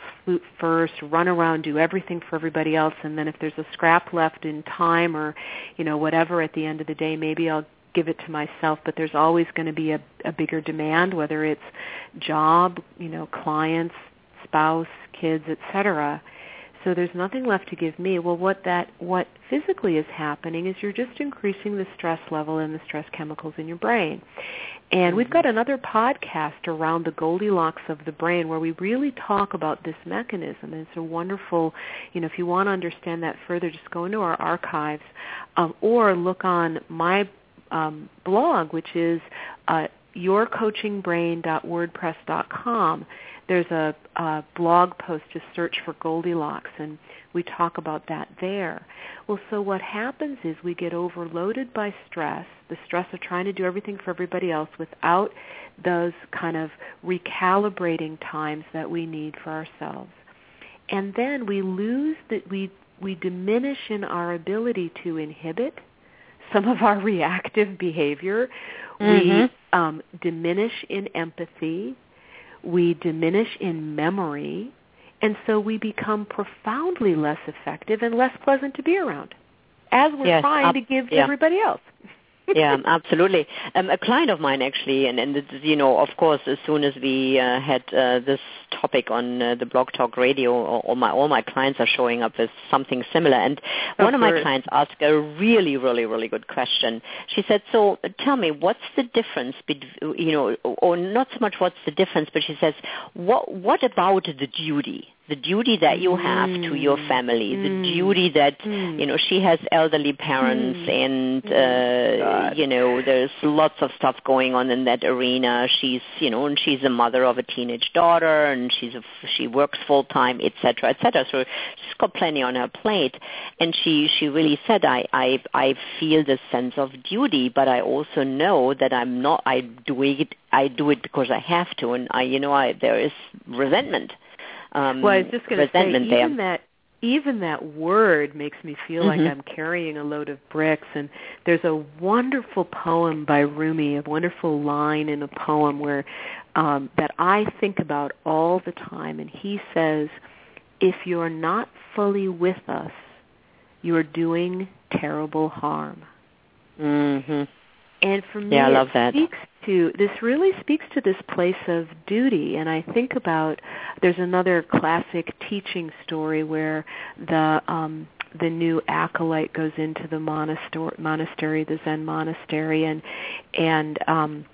first, run around, do everything for everybody else, and then if there's a scrap left in time or, you know, whatever at the end of the day, maybe I'll give it to myself, but there's always going to be a, a bigger demand, whether it's job, you know, clients, spouse, kids, etc. So there's nothing left to give me. Well, what that what physically is happening is you're just increasing the stress level and the stress chemicals in your brain. And we've got another podcast around the Goldilocks of the brain where we really talk about this mechanism. And it's a wonderful, you know, if you want to understand that further, just go into our archives um, or look on my um, blog, which is uh, yourcoachingbrain.wordpress.com. There's a, a blog post, just search for Goldilocks, and we talk about that there. Well, so what happens is we get overloaded by stress, the stress of trying to do everything for everybody else without those kind of recalibrating times that we need for ourselves. And then we lose that we we diminish in our ability to inhibit some of our reactive behavior. Mm-hmm. We um, diminish in empathy. We diminish in memory. And so we become profoundly less effective and less pleasant to be around as we're yes, trying to give to yeah. everybody else yeah, absolutely. Um, a client of mine actually, and, and you know, of course, as soon as we uh, had uh, this topic on uh, the Blog Talk Radio, all my all my clients are showing up with something similar. And of one of my clients asked a really, really, really good question. She said, "So, tell me, what's the difference between, you know, or not so much what's the difference, but she says, what what about the duty?" The duty that you have mm. to your family, mm. the duty that mm. you know she has elderly parents, mm. and Mm. uh, you know there's lots of stuff going on in that arena. She's you know, and she's a mother of a teenage daughter, and she's a, she works full time, etc., etc. So she's got plenty on her plate, and she she really said, I I I feel this sense of duty, but I also know that I'm not. I do it. I do it because I have to, and I you know I there is resentment um, well, I was just going to say, even there. that even that word makes me feel mm-hmm. like I'm carrying a load of bricks. And there's a wonderful poem by Rumi, a wonderful line in a poem where um, that I think about all the time. And he says, "If you're not fully with us, you're doing terrible harm." Mm-hmm. And for me, yeah, I love that. speaks to this really speaks to this place of duty. And I think about there's another classic teaching story where the um, the new acolyte goes into the monastery, monastery, the Zen monastery, and and um,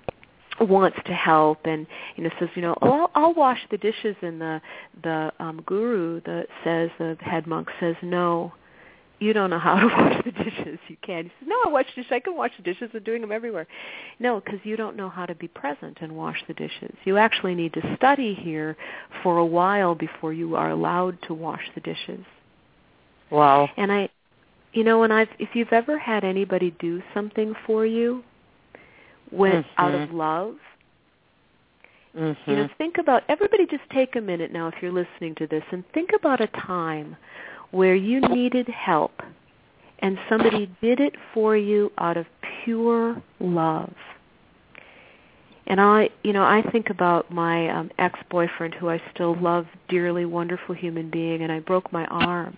wants to help and you know says you know oh, I'll, I'll wash the dishes and the the um guru the says the head monk says no you don't know how to wash the dishes. You can't. He says, no, I wash dishes. I can wash the dishes. I'm doing them everywhere. No, because you don't know how to be present and wash the dishes. You actually need to study here for a while before you are allowed to wash the dishes. Wow. And I, you know, when I've, if you've ever had anybody do something for you, when mm-hmm. out of love, mm-hmm. you know, think about. Everybody, just take a minute now, if you're listening to this, and think about a time where you needed help and somebody did it for you out of pure love. And I, you know, I think about my um, ex-boyfriend who I still love dearly, wonderful human being, and I broke my arm.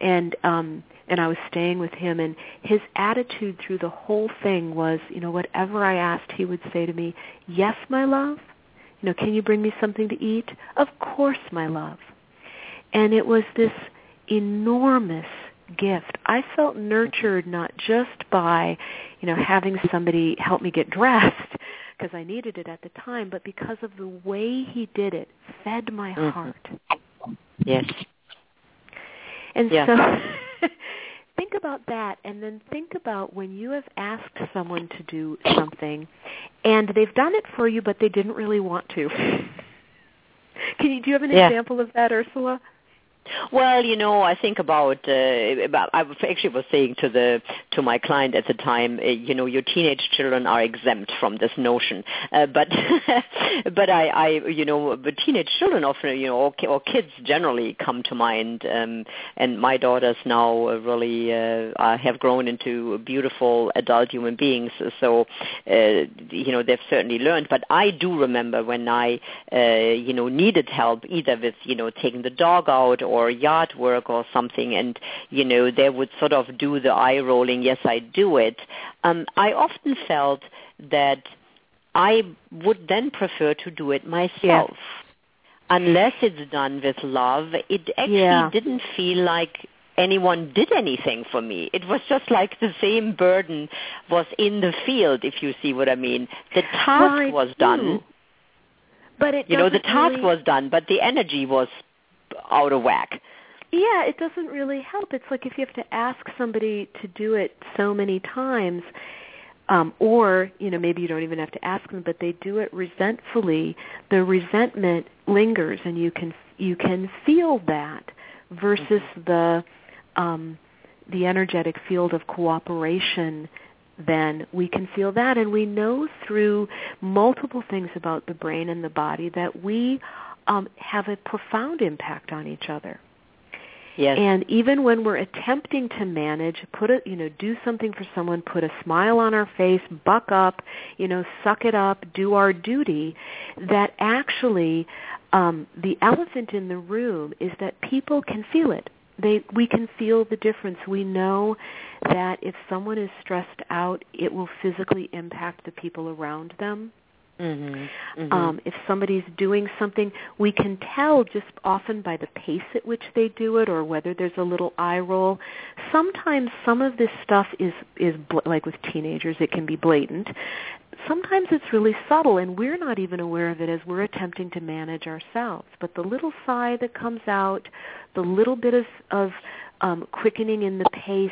And um and I was staying with him and his attitude through the whole thing was, you know, whatever I asked, he would say to me, "Yes, my love." You know, "Can you bring me something to eat?" "Of course, my love." And it was this enormous gift. I felt nurtured not just by, you know, having somebody help me get dressed because I needed it at the time, but because of the way he did it, fed my mm-hmm. heart. Yes. And yeah. so think about that and then think about when you have asked someone to do something and they've done it for you but they didn't really want to. Can you do you have an yeah. example of that, Ursula? Well, you know, I think about, uh, about I actually was saying to the to my client at the time, uh, you know, your teenage children are exempt from this notion, uh, but but I, I, you know, but teenage children often, you know, or, or kids generally come to mind, um, and my daughters now really uh, have grown into beautiful adult human beings, so uh, you know they've certainly learned. But I do remember when I, uh, you know, needed help either with you know taking the dog out or or yard work or something and you know they would sort of do the eye rolling yes i do it um i often felt that i would then prefer to do it myself yeah. unless it's done with love it actually yeah. didn't feel like anyone did anything for me. It was just like the same burden was in the field, if you see what I mean. The task well, was done. But it you know the task really... was done, but the energy was out of whack. Yeah, it doesn't really help. It's like if you have to ask somebody to do it so many times, um, or you know maybe you don't even have to ask them, but they do it resentfully. The resentment lingers, and you can you can feel that versus mm-hmm. the um, the energetic field of cooperation then we can feel that and we know through multiple things about the brain and the body that we um, have a profound impact on each other. Yes. And even when we're attempting to manage, put a, you know, do something for someone, put a smile on our face, buck up, you know, suck it up, do our duty, that actually um, the elephant in the room is that people can feel it. They, we can feel the difference. We know that if someone is stressed out, it will physically impact the people around them. Mm-hmm. Mm-hmm. Um, if somebody's doing something, we can tell just often by the pace at which they do it, or whether there's a little eye roll. Sometimes some of this stuff is is bl- like with teenagers, it can be blatant. Sometimes it's really subtle, and we're not even aware of it as we're attempting to manage ourselves. But the little sigh that comes out, the little bit of, of um, quickening in the pace,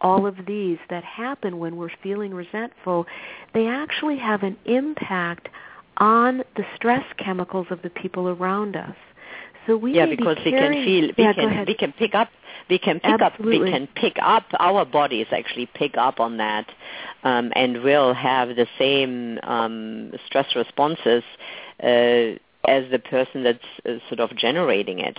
all of these that happen when we're feeling resentful, they actually have an impact on the stress chemicals of the people around us. So we yeah, because be carrying, we can feel, we yeah, can we can pick up, we can pick Absolutely. up, we can pick up. Our bodies actually pick up on that, um, and will have the same um, stress responses uh, as the person that's uh, sort of generating it.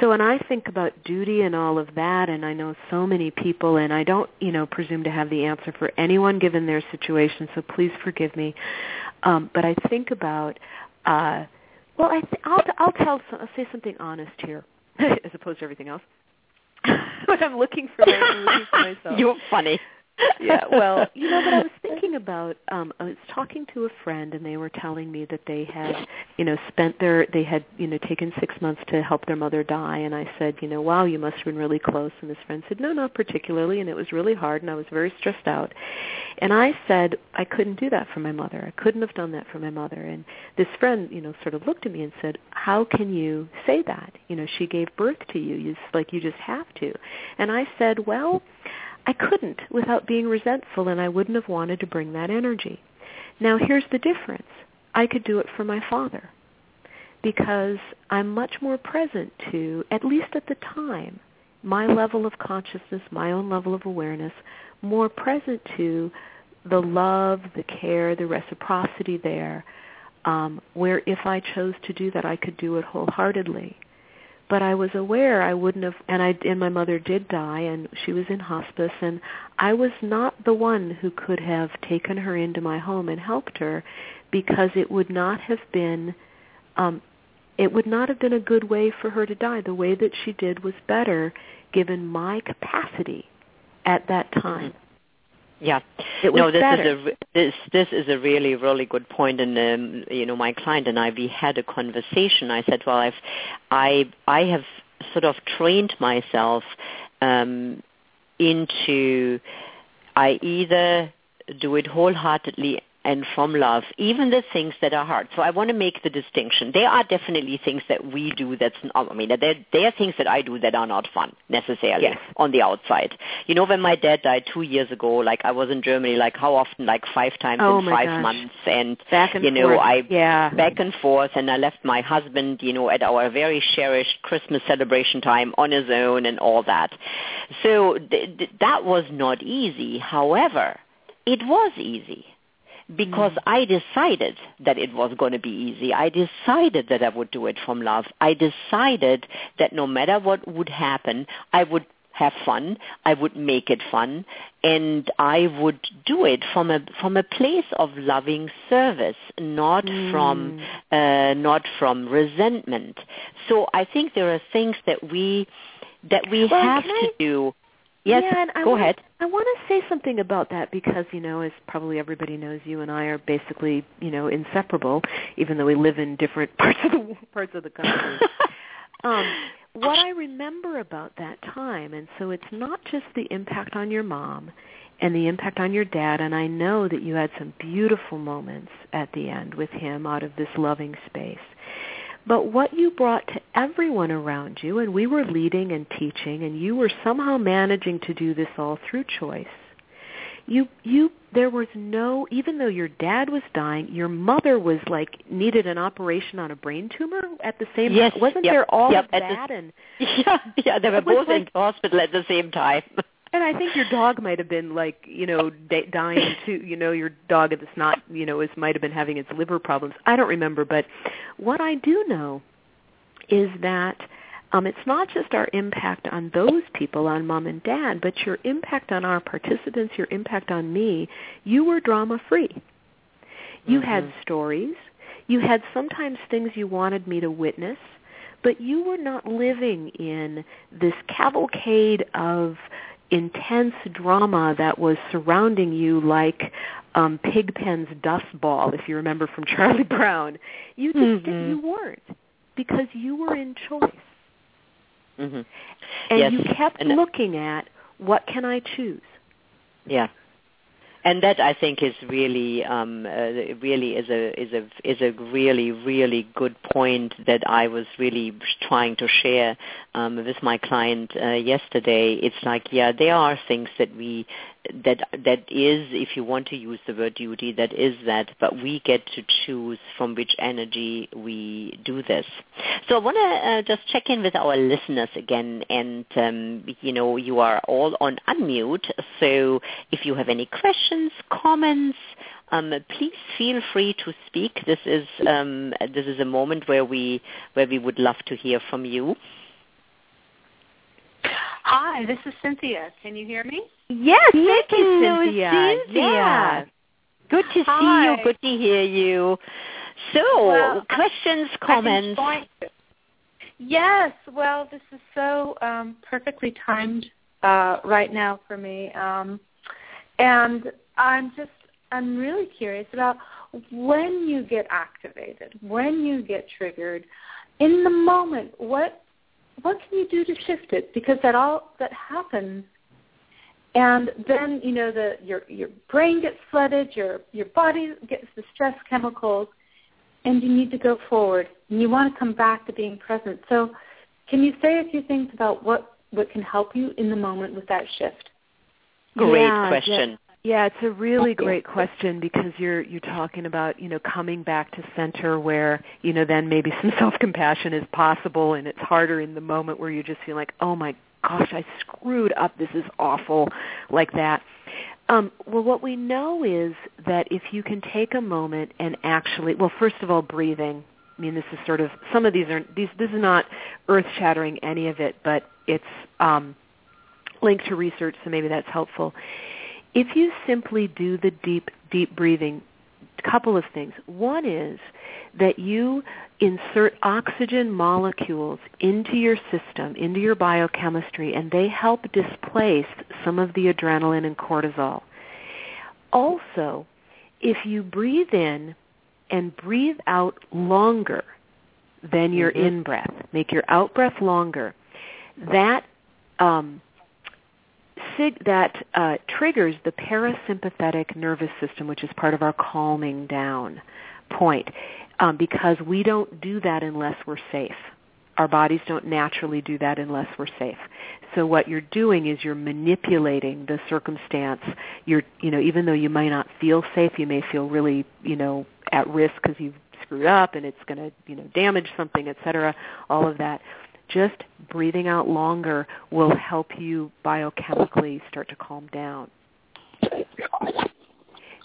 So when I think about duty and all of that, and I know so many people, and I don't, you know, presume to have the answer for anyone given their situation, so please forgive me. Um, but I think about, uh, well, I th- I'll, I'll tell, I'll say something honest here, as opposed to everything else. when I'm looking for, I'm looking for myself. You're funny yeah, well, you know, but I was thinking about um I was talking to a friend and they were telling me that they had, you know, spent their they had, you know, taken 6 months to help their mother die and I said, you know, wow, you must have been really close and this friend said, "No, not particularly and it was really hard and I was very stressed out." And I said, "I couldn't do that for my mother. I couldn't have done that for my mother." And this friend, you know, sort of looked at me and said, "How can you say that? You know, she gave birth to you. You like you just have to." And I said, "Well, I couldn't without being resentful and I wouldn't have wanted to bring that energy. Now here's the difference. I could do it for my father because I'm much more present to, at least at the time, my level of consciousness, my own level of awareness, more present to the love, the care, the reciprocity there, um, where if I chose to do that, I could do it wholeheartedly but I was aware I wouldn't have and I and my mother did die and she was in hospice and I was not the one who could have taken her into my home and helped her because it would not have been um it would not have been a good way for her to die. The way that she did was better given my capacity at that time yeah. No, this better. is a this this is a really really good point, and um, you know my client and I we had a conversation. I said, well, I've I I have sort of trained myself um, into I either do it wholeheartedly and from love, even the things that are hard. So I want to make the distinction. There are definitely things that we do that's, not, I mean, there, there are things that I do that are not fun necessarily yes. on the outside. You know, when my dad died two years ago, like I was in Germany, like how often, like five times oh in five gosh. months, and back and you know, forth. I yeah. back and forth, and I left my husband, you know, at our very cherished Christmas celebration time on his own and all that. So th- th- that was not easy. However, it was easy because Mm. I decided that it was going to be easy. I decided that I would do it from love. I decided that no matter what would happen, I would have fun. I would make it fun, and I would do it from a from a place of loving service, not Mm. from uh, not from resentment. So I think there are things that we that we Well, have to I- do. Yes, yeah, and I go want, ahead. I want to say something about that because, you know, as probably everybody knows, you and I are basically, you know, inseparable, even though we live in different parts of the parts of the country. um, what I remember about that time, and so it's not just the impact on your mom and the impact on your dad, and I know that you had some beautiful moments at the end with him out of this loving space. But what you brought to everyone around you, and we were leading and teaching, and you were somehow managing to do this all through choice. You, you, there was no, even though your dad was dying, your mother was like needed an operation on a brain tumor at the same Yes, time. Wasn't yep, there all yep, of at the- that? and Yeah, yeah, they were both in like- the hospital at the same time. and I think your dog might have been like, you know, dying too. You know, your dog that's not, you know, is might have been having its liver problems. I don't remember, but what I do know is that um, it's not just our impact on those people, on mom and dad, but your impact on our participants, your impact on me. You were drama free. You had Mhm. stories. You had sometimes things you wanted me to witness, but you were not living in this cavalcade of intense drama that was surrounding you like um Pigpen's dust ball, if you remember from Charlie Brown. You just Mhm. you weren't because you were in choice. hmm And Yes, you kept and- looking at what can I choose? Yeah. And that I think is really, um, uh, really is a is a is a really really good point that I was really trying to share um, with my client uh, yesterday. It's like, yeah, there are things that we that that is, if you want to use the word duty, that is that, but we get to choose from which energy we do this. So I want to uh, just check in with our listeners again, and um, you know, you are all on unmute. So if you have any questions, comments, um, please feel free to speak. This is um, this is a moment where we where we would love to hear from you. Hi, this is Cynthia. Can you hear me? Yes, thank you, Cynthia. Cynthia. Yeah. Good to see you. Good to hear you. So, Well, questions, I've comments. trying to- Yes, well, this is so um, perfectly timed uh, right now for me, um, and I'm just I'm really curious about when you get activated, when you get triggered, in the moment. What what can you do to shift it? Because that all that happens and then you know the your your brain gets flooded, your your body gets the stress chemicals, and you need to go forward. And you want to come back to being present. So, can you say a few things about what what can help you in the moment with that shift? Great Yeah, question. Yeah, it's a really great question because you're you're talking about, you know, coming back to center where, you know, then maybe some self-compassion is possible and it's harder in the moment where you just feel like, "Oh my gosh, I screwed up. This is awful." like that. Um, well, what we know is that if you can take a moment and actually, well, first of all, breathing. I mean, this is sort of some of these are these. This is not earth-shattering any of it, but it's um, linked to research, so maybe that's helpful. If you simply do the deep, deep breathing, a couple of things. One is that you insert oxygen molecules into your system, into your biochemistry, and they help displace some of the adrenaline and cortisol. Also, if you breathe in and breathe out longer than your Mhm. in breath, make your out breath longer, that um, sig- that uh, triggers the parasympathetic nervous system, which is part of our calming down point, um, because we don't do that unless we're safe. Our bodies don't naturally do that unless we're safe. So what you're doing is you're manipulating the circumstance. You're, you know, even though you might not feel safe, you may feel really, you know, at risk because you've screwed up and it's going to, you know, damage something, etc. All of that just breathing out longer will help you biochemically start to calm down.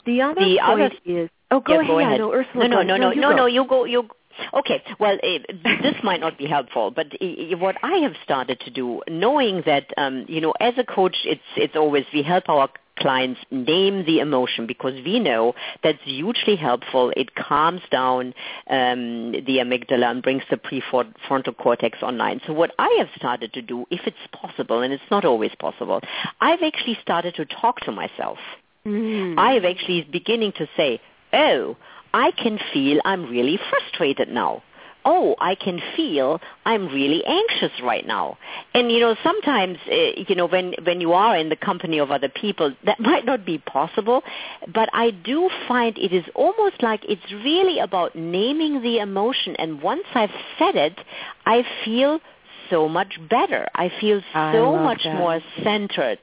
The other The point other- is oh go Yeah, ahead. go ahead. No, Ursula. No, no, go. no, no, you no, go. no. You go. You. Okay. Well, eh, this might not be helpful, but eh, what I have started to do, knowing that um, you know, as a coach, it's it's always we help our clients name the emotion because we know that's hugely helpful. It calms down um, the amygdala and brings the prefrontal cortex online. So what I have started to do, if it's possible, and it's not always possible, I've actually started to talk to myself. Mm. I have actually beginning to say, oh, I can feel I'm really frustrated now. Oh, I can feel I'm really anxious right now. And you know, sometimes uh, you know when when you are in the company of other people, that might not be possible, but I do find it is almost like it's really about naming the emotion and once I've said it, I feel so much better. I feel so love much that. more centered.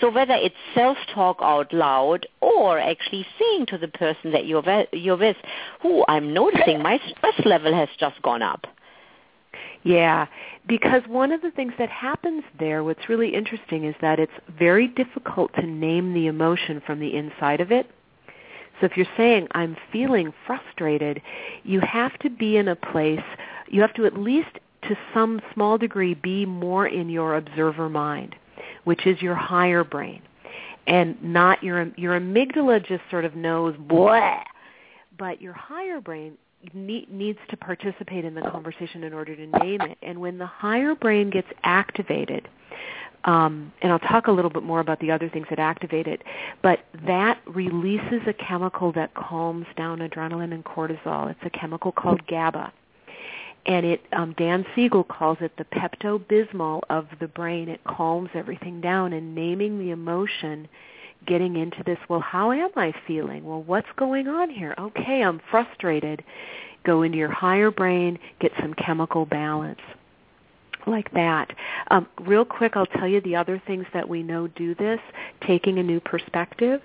So whether it's self-talk out loud or actually saying to the person that you're, ve- you're with, "Ooh, I'm noticing my stress level has just gone up." Yeah, because one of the things that happens there, what's really interesting is that it's very difficult to name the emotion from the inside of it. So if you're saying, I'm feeling frustrated, you have to be in a place, you have to at least to some small degree be more in your observer mind, which is your higher brain, and not your, your amygdala just sort of knows, but your higher brain need, needs to participate in the conversation in order to name it. And when the higher brain gets activated, um, and I'll talk a little bit more about the other things that activate it, but that releases a chemical that calms down adrenaline and cortisol. It's a chemical called GABA. And it, um, Dan Siegel calls it the Pepto-Bismol of the brain. It calms everything down and naming the emotion getting into this, well, how am I feeling? Well, what's going on here? Okay, I'm frustrated. Go into your higher brain, get some chemical balance like that. Um, real quick, I'll tell you the other things that we know do this. Taking a new perspective,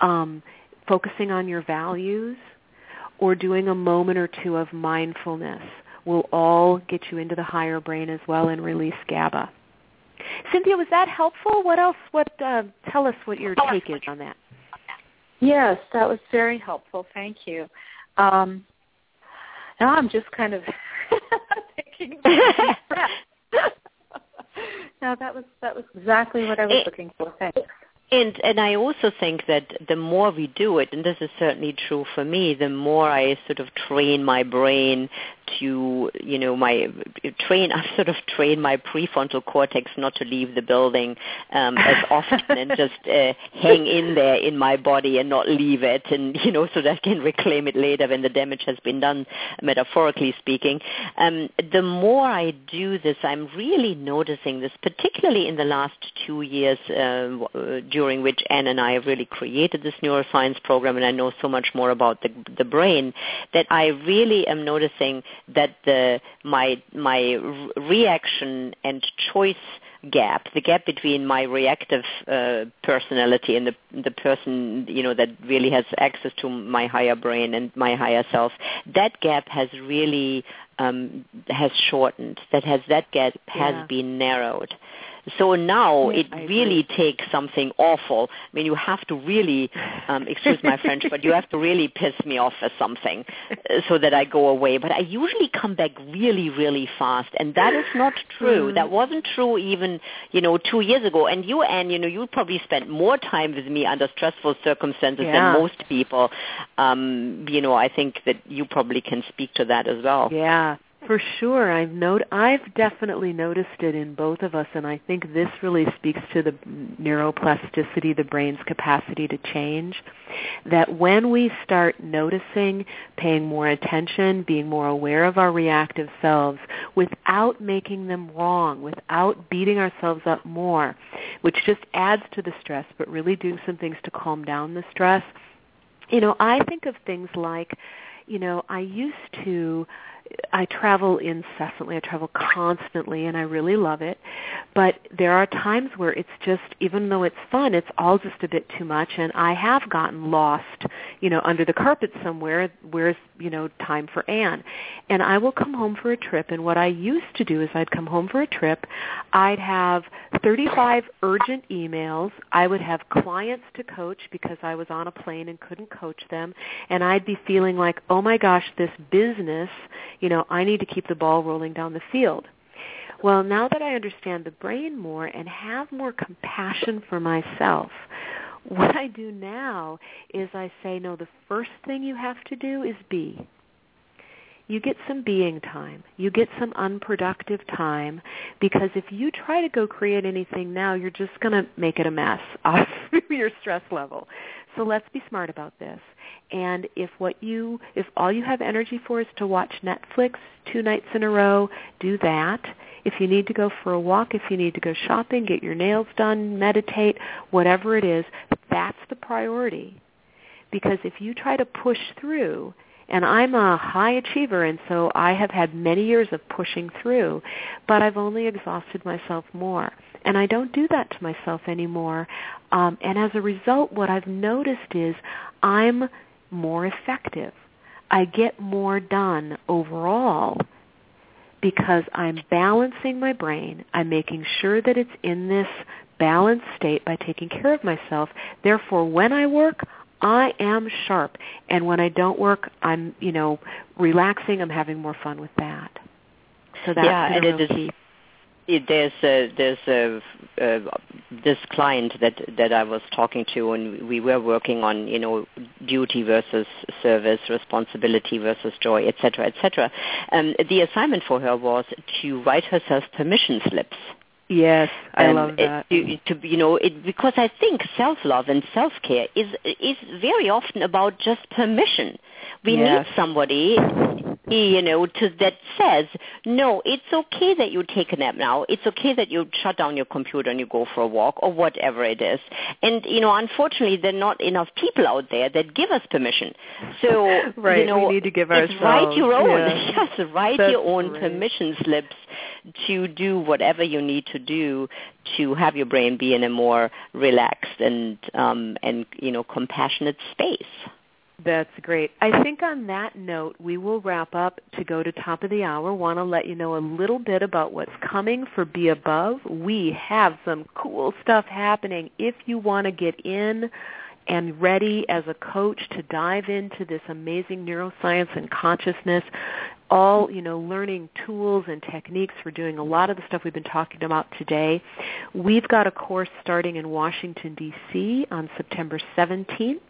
um, focusing on your values, or doing a moment or two of mindfulness will all get you into the higher brain as well and release GABA. Cynthia, was that helpful? What else? What? Uh, tell us what your take is on that. Yes, that was very helpful. Thank you. Um, now I'm just kind of taking a breath. no, that was that was exactly what I was It- looking for. Thanks. And and I also think that the more we do it, and this is certainly true for me, the more I sort of train my brain to, you know, my train. I sort of train my prefrontal cortex not to leave the building um, as often and just uh, hang in there in my body and not leave it, and you know, so that I can reclaim it later when the damage has been done, metaphorically speaking. Um, the more I do this, I'm really noticing this, particularly in the last two years. Uh, uh, during which Anne and I have really created this neuroscience program, and I know so much more about the the brain that I really am noticing that the my my r- reaction and choice gap, the gap between my reactive uh, personality and the the person you know that really has access to my higher brain and my higher self, that gap has really um, has shortened. That has that gap has Yeah. been narrowed. So now Yeah, it I really takes something awful. I mean, you have to really, um, excuse my French, but you have to really piss me off or something uh, so that I go away. But I usually come back really, really fast, and that is not true. Mm. That wasn't true even, you know, two years ago. And you, Anne, you know, you probably spent more time with me under stressful circumstances Yeah. than most people. Um, you know, I think that you probably can speak to that as well. Yeah. For sure, I've not- I've definitely noticed it in both of us, and I think this really speaks to the neuroplasticity, the brain's capacity to change. That when we start noticing, paying more attention, being more aware of our reactive selves, without making them wrong, without beating ourselves up more, which just adds to the stress, but really doing some things to calm down the stress. You know, I think of things like, you know, I used to I travel incessantly. I travel constantly, and I really love it. But there are times where it's just, even though it's fun, it's all just a bit too much. And I have gotten lost, you know, under the carpet somewhere. Where's, you know, time for Anne? And I will come home for a trip. And what I used to do is I'd come home for a trip. I'd have 35 urgent emails. I would have clients to coach because I was on a plane and couldn't coach them. And I'd be feeling like, oh my gosh, this business you know, I need to keep the ball rolling down the field. Well, now that I understand the brain more and have more compassion for myself, what I do now is I say, no, the first thing you have to do is be. You get some being time. You get some unproductive time because if you try to go create anything now, you're just going to make it a mess off your stress level. So let's be smart about this. And if what you if all you have energy for is to watch Netflix two nights in a row, do that. If you need to go for a walk, if you need to go shopping, get your nails done, meditate, whatever it is, that's the priority. Because if you try to push through, and I'm a high achiever and so I have had many years of pushing through, but I've only exhausted myself more. And I don't do that to myself anymore. Um, and as a result, what I've noticed is I'm more effective. I get more done overall because I'm balancing my brain. I'm making sure that it's in this balanced state by taking care of myself. Therefore, when I work, I am sharp. And when I don't work, I'm, you know, relaxing. I'm having more fun with that. So that's yeah, and it is, key there's a, there's a, uh, this client that that I was talking to, and we were working on you know duty versus service, responsibility versus joy, etc., etc. Um, the assignment for her was to write herself permission slips. Yes, I um, love that. To, to, you know, it, because I think self-love and self-care is is very often about just permission. We yes. need somebody you know, to that says, no, it's okay that you take a nap now. It's okay that you shut down your computer and you go for a walk or whatever it is. And, you know, unfortunately, there are not enough people out there that give us permission. So, right, you know, we need to give ourselves. write your own. Yeah. Yes, write That's your own permission slips to do whatever you need to do to have your brain be in a more relaxed and, um, and, you know, compassionate space. That's great. I think on that note, we will wrap up to go to top of the hour. Want to let you know a little bit about what's coming for Be Above. We have some cool stuff happening. If you want to get in and ready as a coach to dive into this amazing neuroscience and consciousness, all, you know, learning tools and techniques for doing a lot of the stuff we've been talking about today. We've got a course starting in Washington, D.C. on September 17th.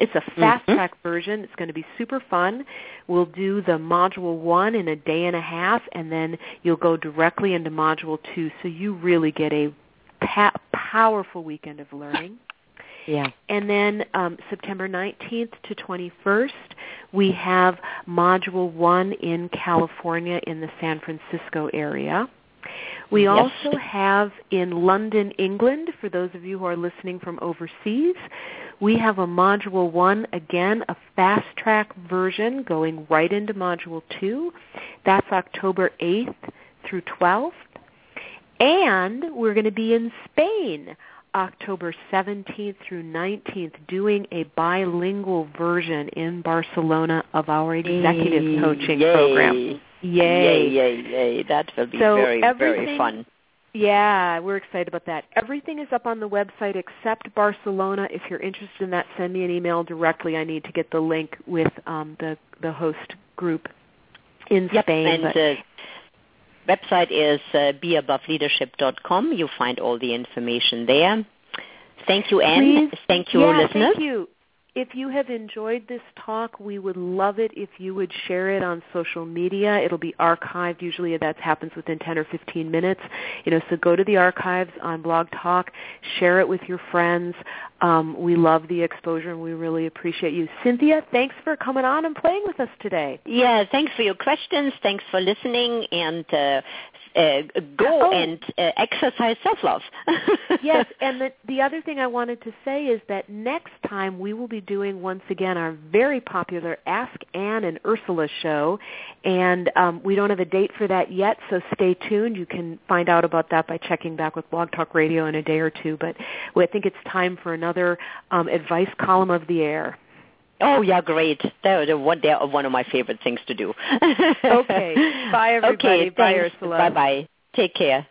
It's a fast Mhm. track version. It's going to be super fun. We'll do the module one in a day and a half, and then you'll go directly into module two. So you really get a pa- powerful weekend of learning. Yeah. And then um, September 19th to 21st, we have Module 1 in California in the San Francisco area. We Yes. also have in London, England, for those of you who are listening from overseas, we have a Module 1, again, a fast track version going right into Module 2. That's October 8th through 12th. And we're going to be in Spain October 17th through 19th doing a bilingual version in Barcelona of our executive Yay. coaching Yay. program. Yay, Yay. yay, yay. That will be So very, very fun. Yeah, we're excited about that. Everything is up on the website except Barcelona. If you're interested in that, send me an email directly. I need to get the link with um, the the host group in Yep, Spain. and the website is uh, beaboveleadership.com. You'll find all the information there. Thank you, Anne. Please. Thank you, yeah, listeners. Thank you. If you have enjoyed this talk, we would love it if you would share it on social media. It'll be archived. Usually that happens within 10 or 15 minutes. You know, so go to the archives on Blog Talk, share it with your friends. Um, we love the exposure and we really appreciate you. Cynthia, thanks for coming on and playing with us today. Yeah, thanks for your questions. Thanks for listening and uh, uh, go oh. and uh, exercise self-love. yes, and the, the other thing I wanted to say is that next time we will be doing once again our very popular Ask Anne and Ursula show, and um, we don't have a date for that yet, so stay tuned. You can find out about that by checking back with Blog Talk Radio in a day or two, but I think it's time for another um, advice column of the air. Oh yeah, great. They're, one, they're one of my favorite things to do. okay. Bye everybody. Okay, Bye. Ursula. Bye bye. Take care.